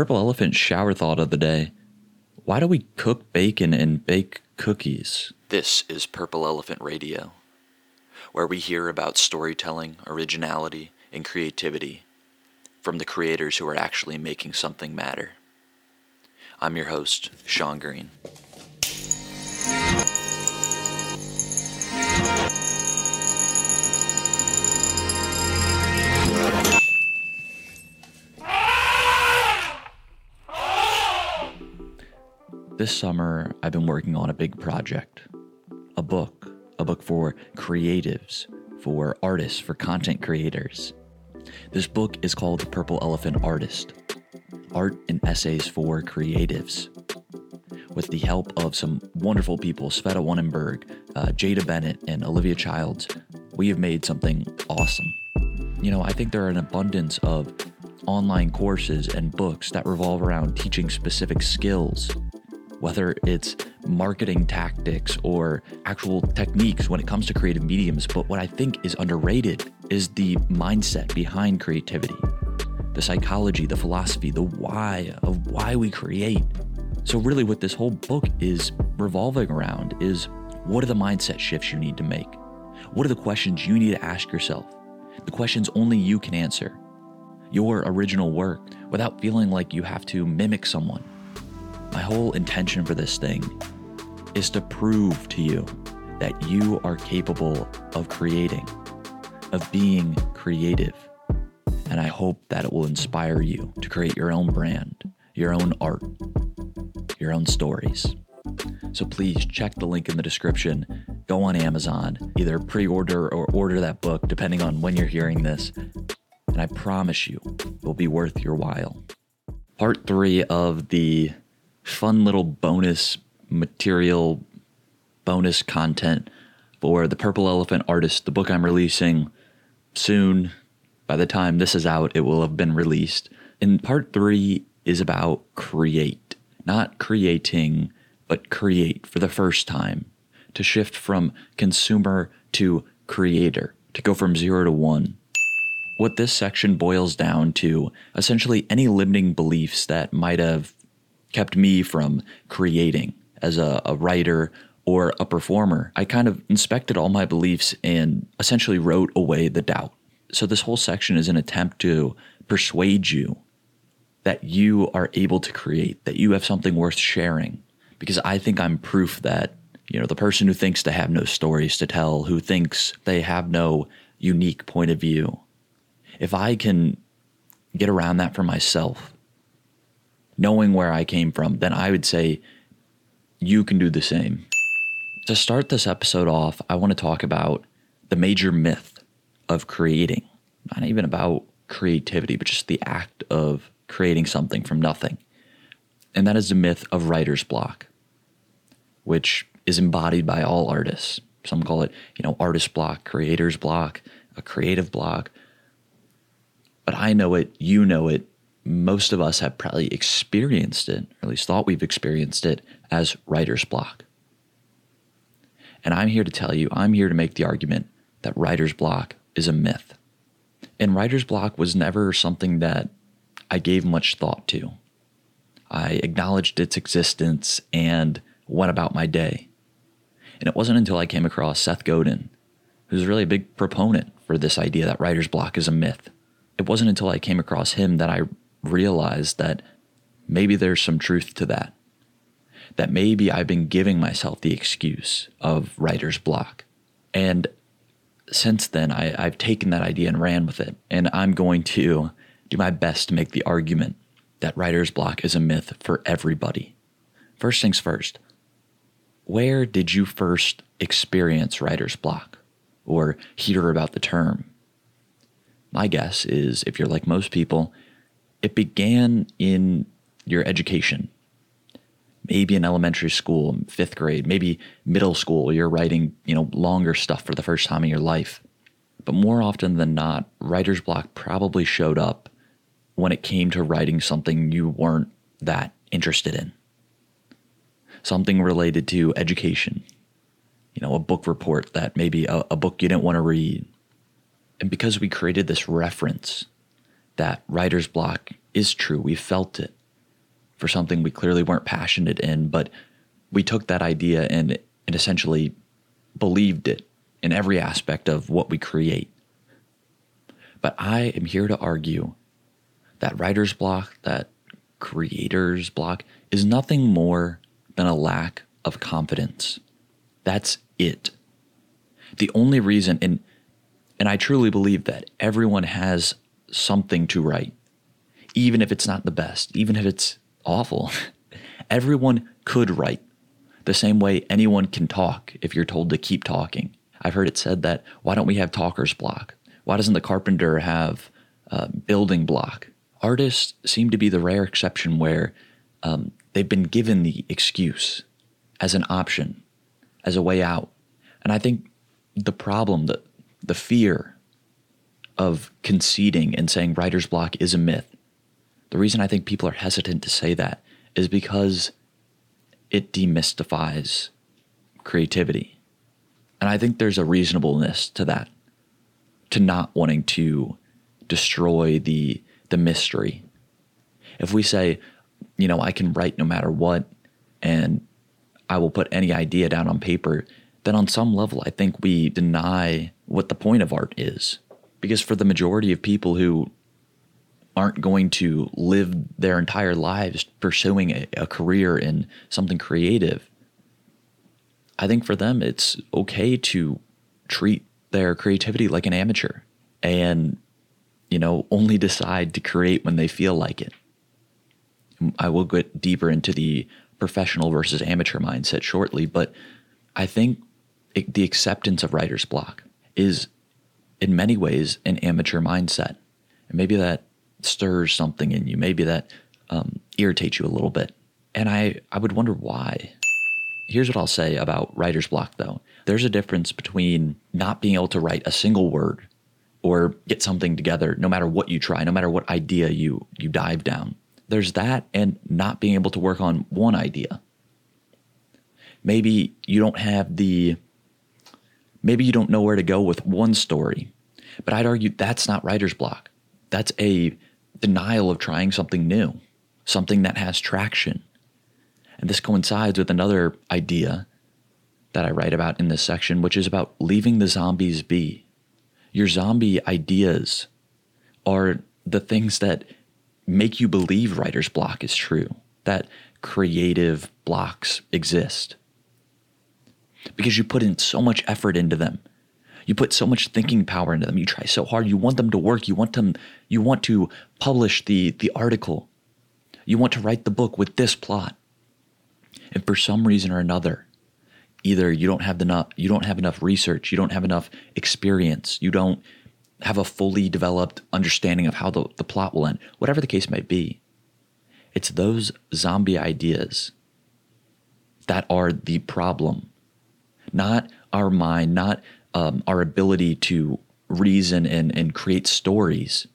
Purple Elephant shower thought of the day. Why do we cook bacon and bake cookies? This is Purple Elephant Radio, where we hear about storytelling, originality, and creativity from the creators who are actually making something matter. I'm your host, Sean Green. This summer, I've been working on a big project a book, a book for creatives, for artists, for content creators. This book is called The Purple Elephant Artist Art and Essays for Creatives. With the help of some wonderful people, Sveta Wannenberg, uh, Jada Bennett, and Olivia Childs, we have made something awesome. You know, I think there are an abundance of online courses and books that revolve around teaching specific skills whether it's marketing tactics or actual techniques when it comes to creative mediums. But what I think is underrated is the mindset behind creativity, the psychology, the philosophy, the why of why we create. So, really, what this whole book is revolving around is what are the mindset shifts you need to make? What are the questions you need to ask yourself? The questions only you can answer. Your original work without feeling like you have to mimic someone my whole intention for this thing is to prove to you that you are capable of creating, of being creative. And I hope that it will inspire you to create your own brand, your own art, your own stories. So please check the link in the description. Go on Amazon, either pre order or order that book, depending on when you're hearing this. And I promise you, it will be worth your while. Part three of the fun little bonus material, bonus content for the Purple Elephant Artist, the book I'm releasing soon. By the time this is out, it will have been released. And part three is about create, not creating, but create for the first time. To shift from consumer to creator, to go from zero to one. What this section boils down to essentially any limiting beliefs that might have kept me from creating as a, a writer or a performer. I kind of inspected all my beliefs and essentially wrote away the doubt. So, this whole section is an attempt to persuade you that you are able to create, that you have something worth sharing. Because I think I'm proof that, you know, the person who thinks they have no stories to tell, who thinks they have no unique point of view, if I can get around that for myself, knowing where I came from, then I would say you can do the same. To start this episode off, I want to talk about the major myth of creating. Not even about creativity, but just the act of creating something from nothing. And that is the myth of writer's block, which is embodied by all artists. Some call it, you know, artist block, creator's block, a creative block. But I know it, you know it, most of us have probably experienced it, or at least thought we've experienced it, as writer's block. And I'm here to tell you, I'm here to make the argument that writer's block is a myth. And writer's block was never something that I gave much thought to. I acknowledged its existence and went about my day. And it wasn't until I came across Seth Godin, who's really a big proponent for this idea that writer's block is a myth. It wasn't until I came across him that I realize that maybe there's some truth to that. That maybe I've been giving myself the excuse of writer's block. And since then, I, I've taken that idea and ran with it. And I'm going to do my best to make the argument that writer's block is a myth for everybody. First things first, where did you first experience writer's block or hear about the term? My guess is if you're like most people, it began in your education. Maybe in elementary school, fifth grade, maybe middle school, you're writing, you know, longer stuff for the first time in your life. But more often than not, writer's block probably showed up when it came to writing something you weren't that interested in. Something related to education, you know, a book report that maybe a, a book you didn't want to read. And because we created this reference that writer's block is true. We felt it. for something we clearly weren't passionate in, but we took that idea and, and essentially believed it in every aspect of what we create. But I am here to argue that writer's block, that creator's block, is nothing more than a lack of confidence. That's it. The only reason, and and I truly believe that everyone has something to write, even if it's not the best, even if it's awful. everyone could write the same way anyone can talk if you're told to keep talking. I've heard it said that why don't we have talker's block? Why doesn't the carpenter have uh, building block? Artists seem to be the rare exception where um, they've been given the excuse as an option, as a way out. And I think the problem, the, the fear of conceding and saying writer's block is a myth, the reason I think people are hesitant to say that is because it demystifies creativity. And I think there's a reasonableness to that, to not wanting to destroy the the mystery. If we say, you know, I can write no matter what, and I will put any idea down on paper, then on some level, I think we deny what the point of art is. Because for the majority of people who aren't going to live their entire lives pursuing a, a career in something creative, I think for them, it's okay to treat their creativity like an amateur and, you know, only decide to create when they feel like it. I will get deeper into the professional versus amateur mindset shortly, but I think it, the acceptance of writer's block is in many ways an amateur mindset. And maybe that stirs something in you. Maybe that um, irritates you a little bit. And I, I would wonder why. Here's what I'll say about writer's block, though. There's a difference between not being able to write a single word or get something together, no matter what you try, no matter what idea you you dive down. There's that, and not being able to work on one idea. Maybe you don't have the. Maybe you don't know where to go with one story, but I'd argue that's not writer's block. That's a denial of trying something new, something that has traction and this coincides with another idea that I write about in this section, which is about leaving the zombies be. Your zombie ideas are the things that make you believe writer's block is true, that creative blocks exist. Because you put in so much effort into them. You put so much thinking power into them. You try so hard. You want them to work. You want them you want to publish the the article. You want to write the book with this plot. And for some reason or another, either you don't have enough you don't have enough research, you don't have enough experience, you don't have a fully developed understanding of how the, the plot will end, whatever the case may be. It's those zombie ideas that are the problem, not our mind, not um, our ability to reason and, and create stories.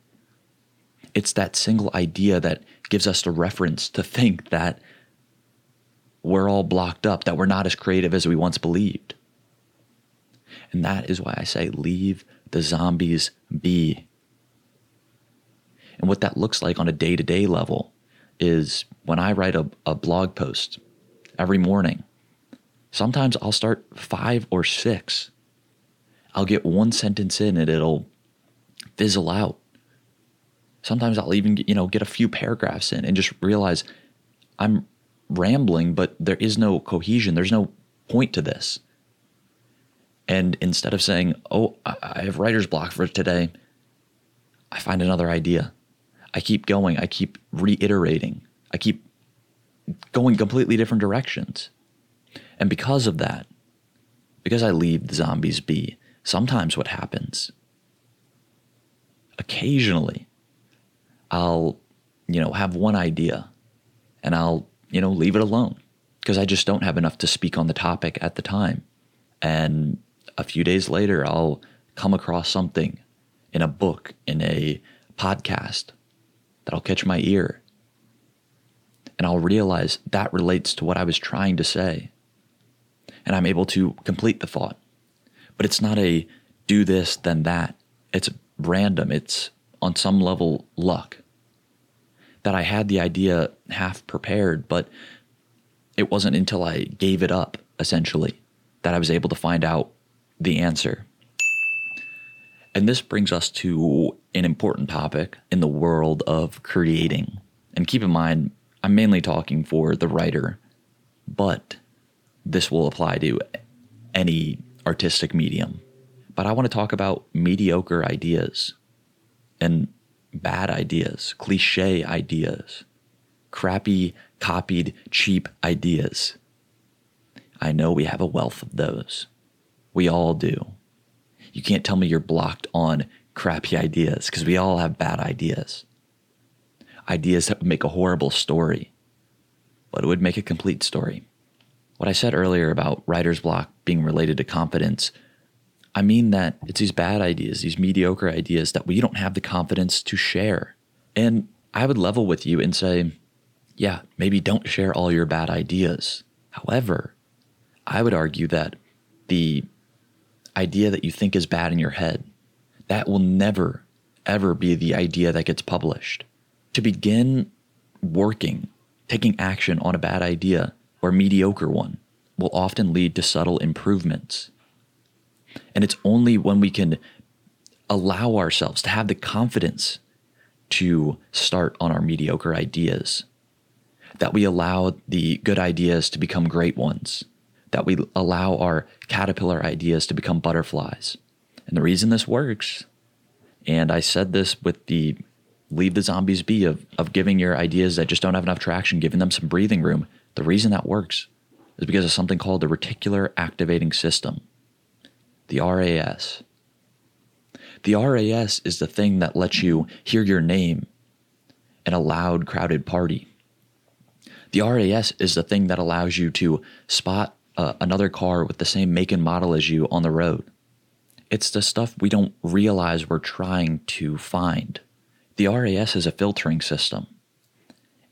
It's that single idea that gives us the reference to think that we're all blocked up, that we're not as creative as we once believed. And that is why I say leave the zombies be. And what that looks like on a day to day level is when I write a, a blog post every morning, sometimes I'll start five or six. I'll get one sentence in and it'll fizzle out. Sometimes I'll even you know get a few paragraphs in and just realize I'm rambling, but there is no cohesion. There's no point to this. And instead of saying, oh, I have writer's block for today, I find another idea. I keep going. I keep reiterating. I keep going completely different directions. And because of that, because I leave the zombies be, sometimes what happens, occasionally, I'll, you know, have one idea and I'll you know, leave it alone because I just don't have enough to speak on the topic at the time. And a few days later, I'll come across something in a book, in a podcast that'll catch my ear. And I'll realize that relates to what I was trying to say. And I'm able to complete the thought. But it's not a do this, then that. It's random. It's on some level luck. that I had the idea half prepared, but it wasn't until I gave it up, essentially, that I was able to find out the answer. And this brings us to an important topic in the world of creating. And keep in mind, I'm mainly talking for the writer, but this will apply to any artistic medium. But I want to talk about mediocre ideas and bad ideas, cliche ideas, crappy, copied, cheap ideas. I know we have a wealth of those. We all do. You can't tell me you're blocked on crappy ideas because we all have bad ideas. Ideas that would make a horrible story, but it would make a complete story. What I said earlier about writer's block being related to confidence, I mean that it's these bad ideas, these mediocre ideas that we don't have the confidence to share. And I would level with you and say, yeah, maybe don't share all your bad ideas. However, I would argue that the idea that you think is bad in your head, that will never, ever be the idea that gets published. To begin working, taking action on a bad idea or mediocre one will often lead to subtle improvements. And it's only when we can allow ourselves to have the confidence to start on our mediocre ideas that we allow the good ideas to become great ones that we allow our caterpillar ideas to become butterflies. And the reason this works, and I said this with the leave the zombies be of, of giving your ideas that just don't have enough traction, giving them some breathing room. The reason that works is because of something called the reticular activating system, the RAS. The RAS is the thing that lets you hear your name in a loud, crowded party. The RAS is the thing that allows you to spot uh, another car with the same make and model as you on the road. It's the stuff we don't realize we're trying to find. The RAS is a filtering system.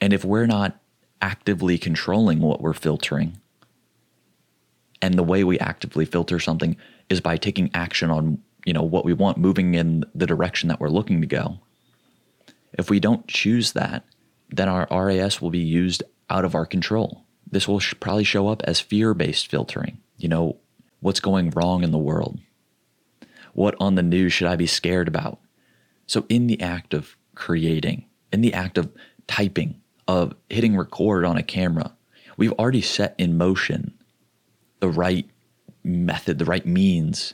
And if we're not actively controlling what we're filtering, and the way we actively filter something is by taking action on you know what we want moving in the direction that we're looking to go if we don't choose that then our ras will be used out of our control this will sh- probably show up as fear based filtering. You know, what's going wrong in the world? What on the news should I be scared about? So, in the act of creating, in the act of typing, of hitting record on a camera, we've already set in motion the right method, the right means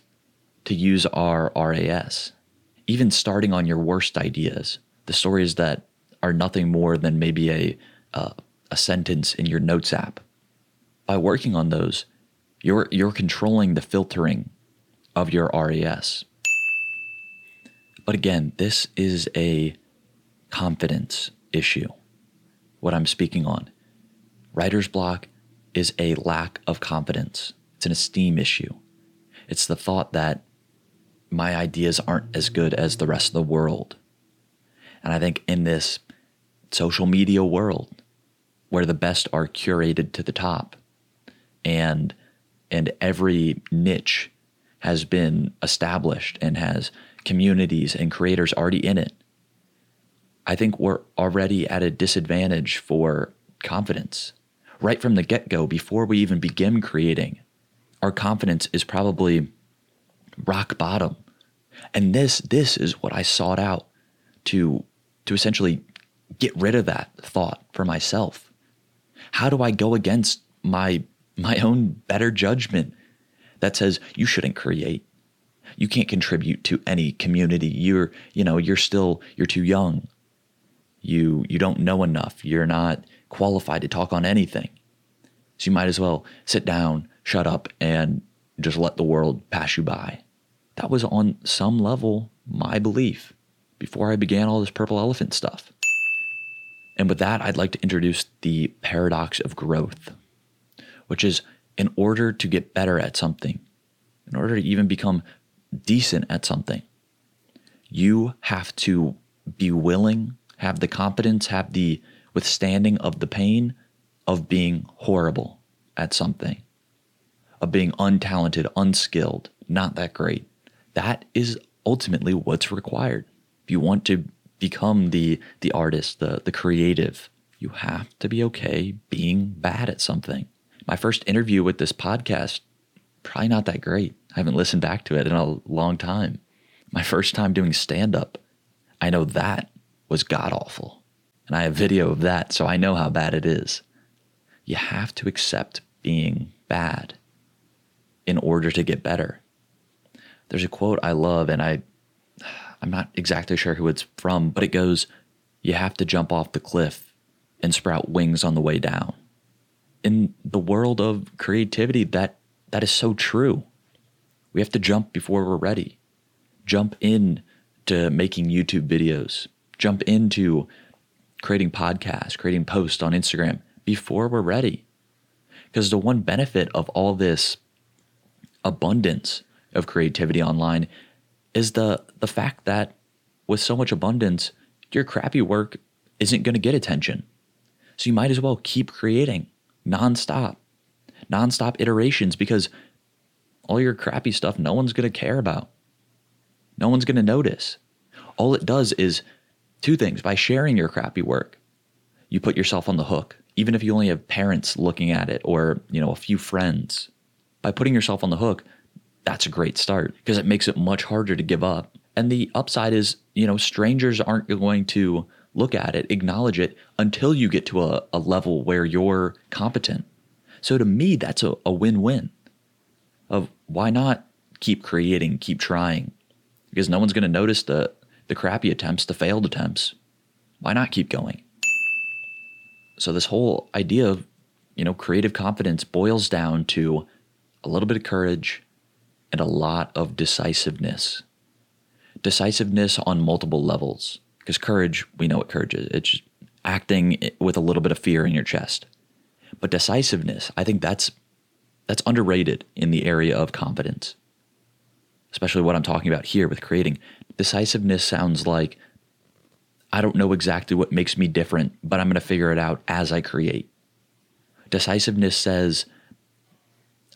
to use our RAS. Even starting on your worst ideas, the stories that are nothing more than maybe a, uh, a sentence in your notes app. By working on those, you're, you're controlling the filtering of your RAS. But again, this is a confidence issue, what I'm speaking on. Writer's block is a lack of confidence, it's an esteem issue. It's the thought that my ideas aren't as good as the rest of the world. And I think in this social media world, where the best are curated to the top and and every niche has been established and has communities and creators already in it i think we're already at a disadvantage for confidence right from the get-go before we even begin creating our confidence is probably rock bottom and this this is what i sought out to to essentially get rid of that thought for myself how do I go against my my own better judgment that says you shouldn't create? You can't contribute to any community. You're, you know, you're still you're too young. You you don't know enough. You're not qualified to talk on anything. So you might as well sit down, shut up and just let the world pass you by. That was on some level my belief before I began all this purple elephant stuff. And with that, I'd like to introduce the paradox of growth, which is in order to get better at something, in order to even become decent at something, you have to be willing, have the competence, have the withstanding of the pain of being horrible at something, of being untalented, unskilled, not that great. That is ultimately what's required. If you want to become the the artist, the the creative, you have to be okay being bad at something. My first interview with this podcast probably not that great. I haven't listened back to it in a long time. My first time doing stand up, I know that was god awful. And I have video of that, so I know how bad it is. You have to accept being bad in order to get better. There's a quote I love, and I, I'm not exactly sure who it's from, but it goes, You have to jump off the cliff and sprout wings on the way down. In the world of creativity, that, that is so true. We have to jump before we're ready. Jump in to making YouTube videos. Jump into creating podcasts, creating posts on Instagram before we're ready. Because the one benefit of all this abundance of creativity online is the the fact that with so much abundance, your crappy work isn't going to get attention. So you might as well keep creating nonstop, nonstop iterations because all your crappy stuff no one's going to care about. No one's going to notice. All it does is two things by sharing your crappy work, you put yourself on the hook, even if you only have parents looking at it or, you know, a few friends. By putting yourself on the hook, that's a great start because it makes it much harder to give up. And the upside is, you know, strangers aren't going to look at it, acknowledge it until you get to a, a level where you're competent. So to me, that's a, a win win of why not keep creating, keep trying? Because no one's going to notice the, the crappy attempts, the failed attempts. Why not keep going? So this whole idea of, you know, creative confidence boils down to a little bit of courage and a lot of decisiveness. Decisiveness on multiple levels. Because courage, we know what courage is. It's acting with a little bit of fear in your chest. But decisiveness, I think that's that's underrated in the area of confidence. Especially what I'm talking about here with creating. Decisiveness sounds like I don't know exactly what makes me different, but I'm going to figure it out as I create. Decisiveness says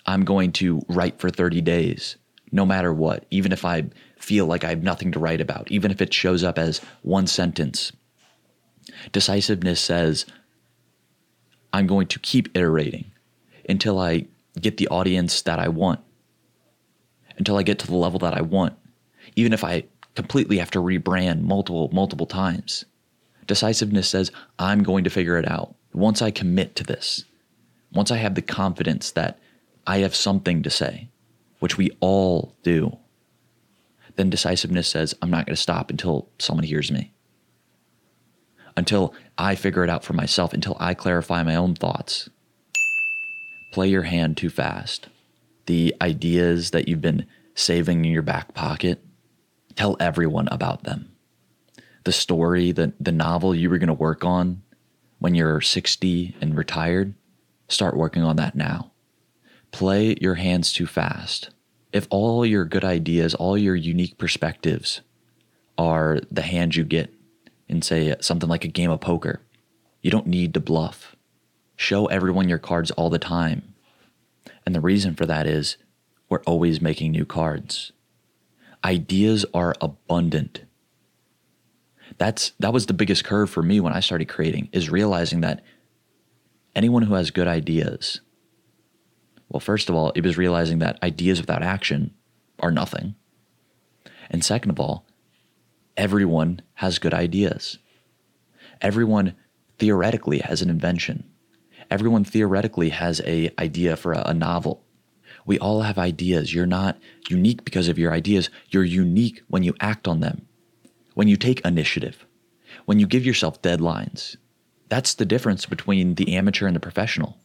I'm going to write for 30 days, no matter what, even if I feel like I have nothing to write about, even if it shows up as one sentence. Decisiveness says I'm going to keep iterating until I get the audience that I want, until I get to the level that I want, even if I completely have to rebrand multiple, multiple times. Decisiveness says, I'm going to figure it out. Once I commit to this, once I have the confidence that I have something to say, which we all do, then decisiveness says, I'm not going to stop until someone hears me, until I figure it out for myself, until I clarify my own thoughts. Play your hand too fast. The ideas that you've been saving in your back pocket, tell everyone about them. The story, the, the novel you were going to work on when you're 60 and retired, start working on that now play your hands too fast. If all your good ideas, all your unique perspectives are the hand you get in, say, something like a game of poker, you don't need to bluff. Show everyone your cards all the time. And the reason for that is we're always making new cards. Ideas are abundant. That's that was the biggest curve for me when I started creating is realizing that anyone who has good ideas well, first of all, it was realizing that ideas without action are nothing. And second of all, everyone has good ideas. Everyone theoretically has an invention. Everyone theoretically has a idea for a, a novel. We all have ideas. You're not unique because of your ideas. You're unique when you act on them, when you take initiative, when you give yourself deadlines. That's the difference between the amateur and the professional.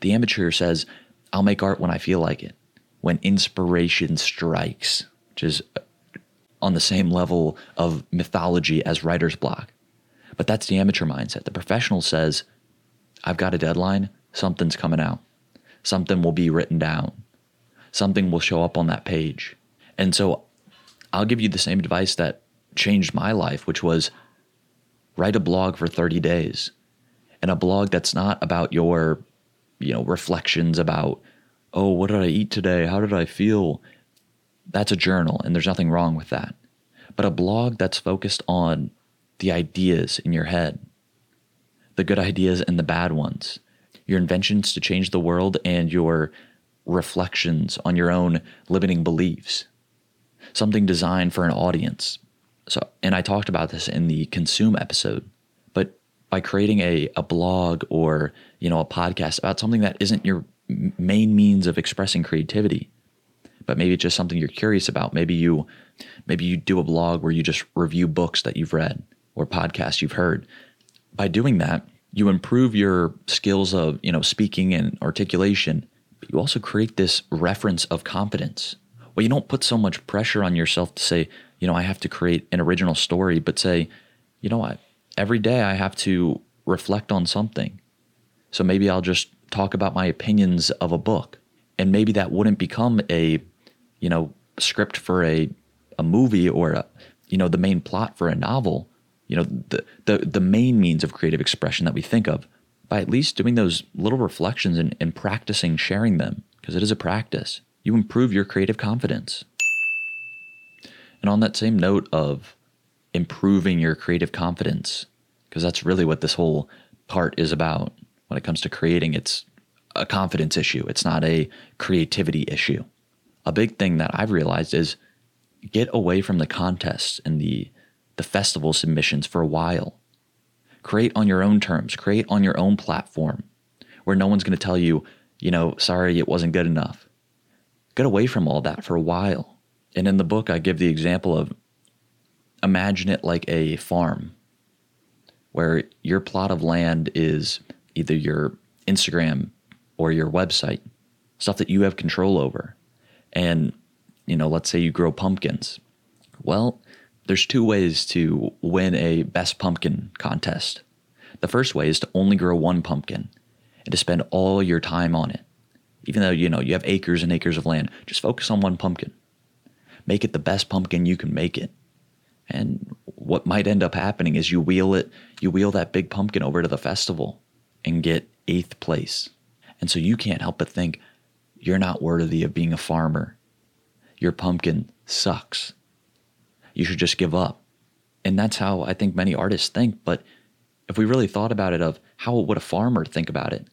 The amateur says, I'll make art when I feel like it, when inspiration strikes, which is uh, on the same level of mythology as writer's block. But that's the amateur mindset. The professional says, I've got a deadline, something's coming out, something will be written down, something will show up on that page. And so I'll give you the same advice that changed my life, which was write a blog for 30 days. And a blog that's not about your you know, reflections about, oh, what did I eat today? How did I feel? That's a journal, and there's nothing wrong with that. But a blog that's focused on the ideas in your head, the good ideas and the bad ones, your inventions to change the world and your reflections on your own limiting beliefs. Something designed for an audience. So, and I talked about this in the consume episode, but by creating a, a blog or, you know, a podcast about something that isn't your main means of expressing creativity, but maybe it's just something you're curious about. Maybe you, maybe you do a blog where you just review books that you've read or podcasts you've heard. By doing that, you improve your skills of, you know, speaking and articulation, but you also create this reference of confidence. Well, you don't put so much pressure on yourself to say, you know, I have to create an original story, but say, you know what, every day I have to reflect on something. So maybe I'll just talk about my opinions of a book. And maybe that wouldn't become a, you know, script for a, a movie or a, you know, the main plot for a novel, you know, the, the, the main means of creative expression that we think of by at least doing those little reflections and, and practicing sharing them, because it is a practice, you improve your creative confidence. And on that same note of improving your creative confidence, because that's really what this whole part is about when it comes to creating, it's a confidence issue, it's not a creativity issue. A big thing that I've realized is get away from the contests and the the festival submissions for a while. Create on your own terms, create on your own platform where no one's going to tell you, you know, sorry, it wasn't good enough. Get away from all that for a while. And in the book, I give the example of imagine it like a farm where your plot of land is either your Instagram or your website, stuff that you have control over. And, you know, let's say you grow pumpkins. Well, there's two ways to win a best pumpkin contest. The first way is to only grow one pumpkin and to spend all your time on it. Even though you know you have acres and acres of land, just focus on one pumpkin. Make it the best pumpkin you can make it. And what might end up happening is you wheel it, you wheel that big pumpkin over to the festival and get eighth place. And so you can't help but think you're not worthy of being a farmer. Your pumpkin sucks you should just give up. And that's how I think many artists think. But if we really thought about it, of how would a farmer think about it?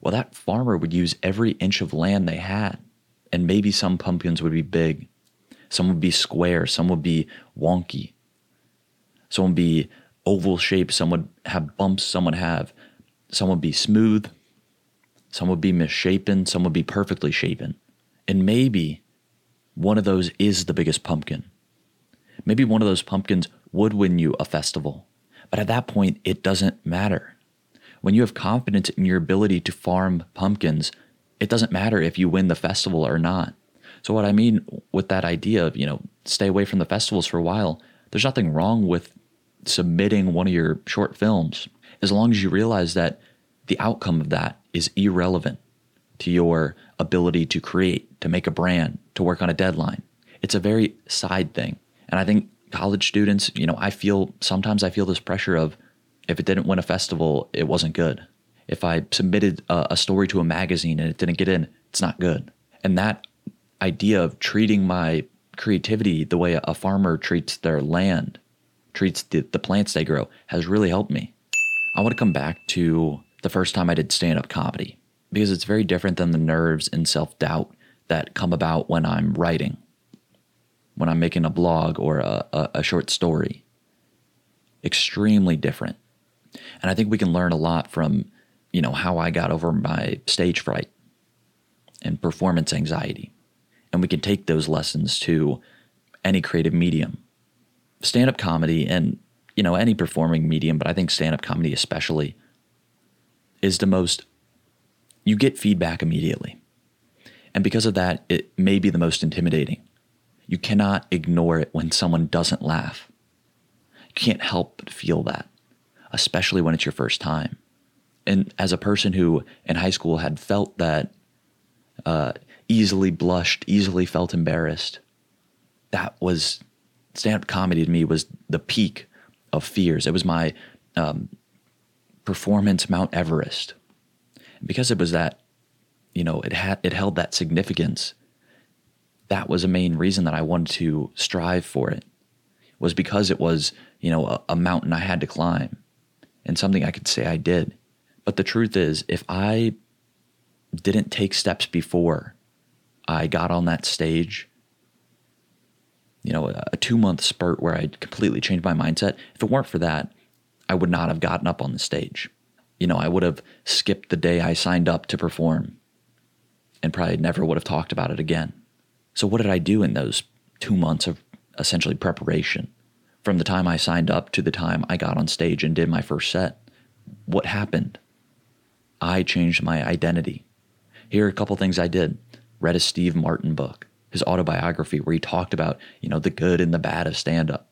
Well, that farmer would use every inch of land they had. And maybe some pumpkins would be big, some would be square, some would be wonky, some would be oval shaped, some would have bumps, some would have, some would be smooth, some would be misshapen, some would be perfectly shapen. And maybe one of those is the biggest pumpkin. Maybe one of those pumpkins would win you a festival. But at that point, it doesn't matter. When you have confidence in your ability to farm pumpkins, it doesn't matter if you win the festival or not. So, what I mean with that idea of, you know, stay away from the festivals for a while, there's nothing wrong with submitting one of your short films as long as you realize that the outcome of that is irrelevant to your ability to create, to make a brand, to work on a deadline. It's a very side thing. And I think college students, you know, I feel sometimes I feel this pressure of if it didn't win a festival, it wasn't good. If I submitted a, a story to a magazine and it didn't get in, it's not good. And that idea of treating my creativity the way a farmer treats their land, treats the, the plants they grow, has really helped me. I want to come back to the first time I did stand up comedy because it's very different than the nerves and self doubt that come about when I'm writing when I'm making a blog or a, a, a short story. Extremely different. And I think we can learn a lot from, you know, how I got over my stage fright and performance anxiety. And we can take those lessons to any creative medium. Stand up comedy and, you know, any performing medium, but I think stand up comedy especially is the most, you get feedback immediately. And because of that, it may be the most intimidating. You cannot ignore it when someone doesn't laugh. You can't help but feel that, especially when it's your first time. And as a person who in high school had felt that, uh, easily blushed, easily felt embarrassed, that was stand up comedy to me was the peak of fears. It was my um, performance Mount Everest. And because it was that, you know, it had it held that significance that was a main reason that I wanted to strive for it. was because it was, you know, a, a mountain I had to climb and something I could say I did. But the truth is, if I didn't take steps before I got on that stage, you know, a two month spurt where I completely changed my mindset, if it weren't for that, I would not have gotten up on the stage. You know, I would have skipped the day I signed up to perform and probably never would have talked about it again. So, what did I do in those two months of essentially preparation? From the time I signed up to the time I got on stage and did my first set, what happened? I changed my identity. Here are a couple things I did. Read a Steve Martin book, his autobiography, where he talked about, you know, the good and the bad of stand up.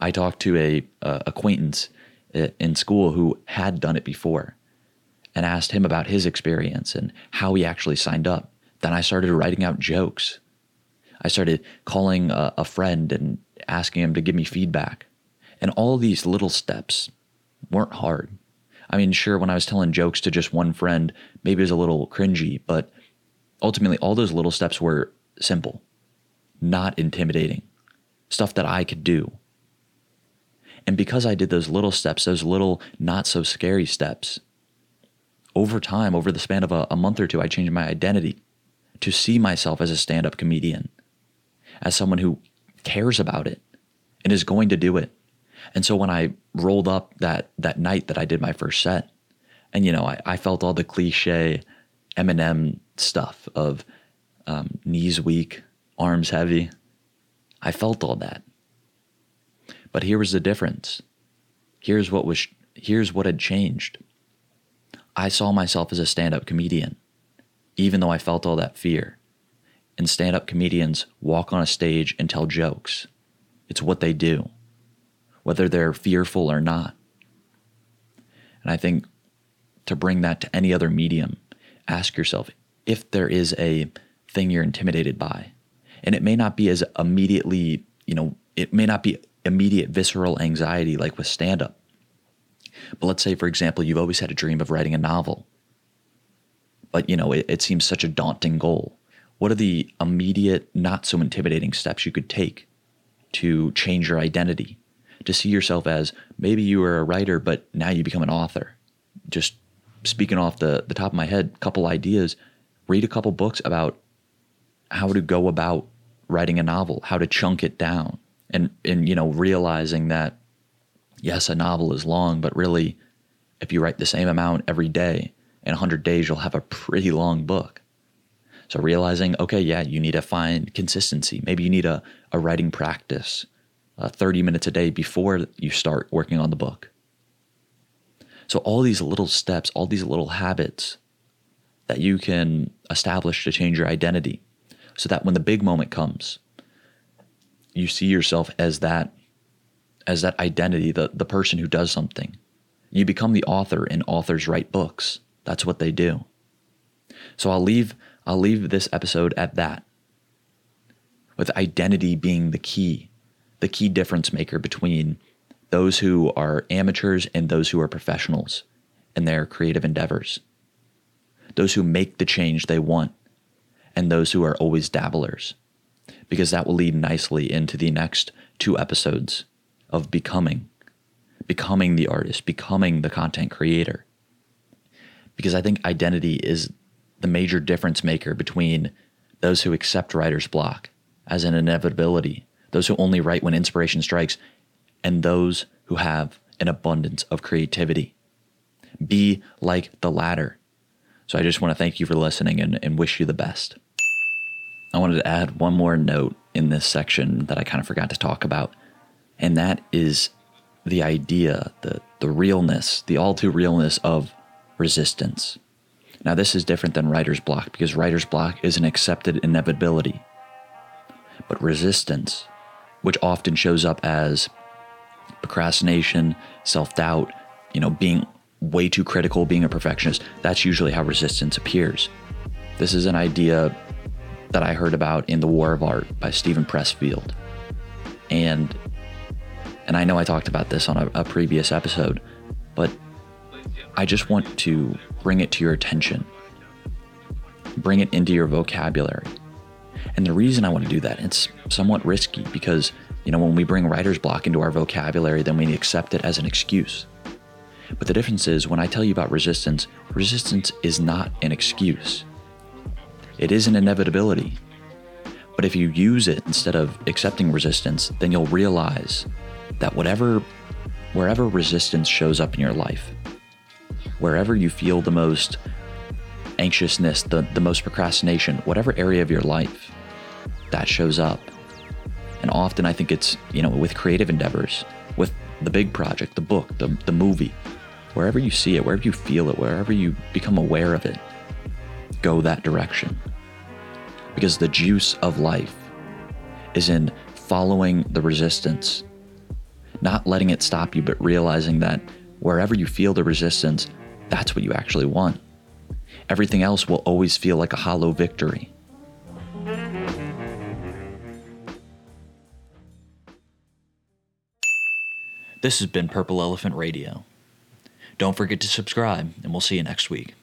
I talked to a, a acquaintance in school who had done it before and asked him about his experience and how he actually signed up. Then I started writing out jokes. I started calling a, a friend and asking him to give me feedback. And all these little steps weren't hard. I mean, sure, when I was telling jokes to just one friend, maybe it was a little cringy, but ultimately, all those little steps were simple, not intimidating, stuff that I could do. And because I did those little steps, those little not so scary steps, over time, over the span of a, a month or two, I changed my identity to see myself as a stand up comedian, as someone who cares about it and is going to do it. And so when I rolled up that that night that I did my first set, and you know, I, I felt all the cliche Eminem stuff of um, knees weak, arms heavy. I felt all that. But here was the difference. Here's what was here's what had changed. I saw myself as a stand-up comedian, even though I felt all that fear. And stand-up comedians walk on a stage and tell jokes. It's what they do, whether they're fearful or not. And I think to bring that to any other medium, ask yourself if there is a thing you're intimidated by. And it may not be as immediately, you know, it may not be immediate visceral anxiety like with stand up. But let's say, for example, you've always had a dream of writing a novel, but you know, it, it seems such a daunting goal. What are the immediate, not so intimidating steps you could take to change your identity? To see yourself as maybe you were a writer, but now you become an author. Just speaking off the, the top of my head, a couple ideas. Read a couple books about how to go about writing a novel, how to chunk it down, and and you know realizing that yes, a novel is long, but really, if you write the same amount every day, in 100 days, you'll have a pretty long book. So realizing, okay, yeah, you need to find consistency. Maybe you need a, a writing practice, uh, 30 minutes a day before you start working on the book. So all these little steps, all these little habits that you can establish to change your identity so that when the big moment comes, you see yourself as that as that identity, the, the person who does something. You become the author and authors write books. That's what they do. So I'll leave I'll leave this episode at that. With identity being the key, the key difference maker between those who are amateurs and those who are professionals in their creative endeavors. Those who make the change they want and those who are always dabblers because that will lead nicely into the next two episodes of becoming, becoming the artist, becoming the content creator. Because I think identity is the major difference maker between those who accept writer's block as an inevitability, those who only write when inspiration strikes, and those who have an abundance of creativity. Be like the latter. So I just want to thank you for listening and, and wish you the best. I wanted to add one more note in this section that I kind of forgot to talk about, and that is the idea, the, the realness, the all too realness of resistance. Now, this is different than writer's block because writer's block is an accepted inevitability. But resistance, which often shows up as procrastination, self doubt, you know, being way too critical, being a perfectionist, that's usually how resistance appears. This is an idea that I heard about in The War of Art by Steven Pressfield. And and I know I talked about this on a, a previous episode, but I just want to bring it to your attention. Bring it into your vocabulary. And the reason I want to do that, it's somewhat risky because You know, when we bring writer's block into our vocabulary, then we accept it as an excuse. But the difference is when I tell you about resistance, resistance is not an excuse. It is an inevitability. But if you use it instead of accepting resistance, then you'll realize that whatever wherever resistance shows up in your life, wherever you feel the most anxiousness, the, the most procrastination, whatever area of your life that shows up. And often I think it's, you know, with creative endeavors, with the big project, the book, the, the movie, wherever you see it, wherever you feel it, wherever you become aware of it, go that direction. Because the juice of life is in following the resistance, not letting it stop you, but realizing that wherever you feel the resistance, that's what you actually want. Everything else will always feel like a hollow victory. This has been Purple Elephant Radio. Don't forget to subscribe, and we'll see you next week.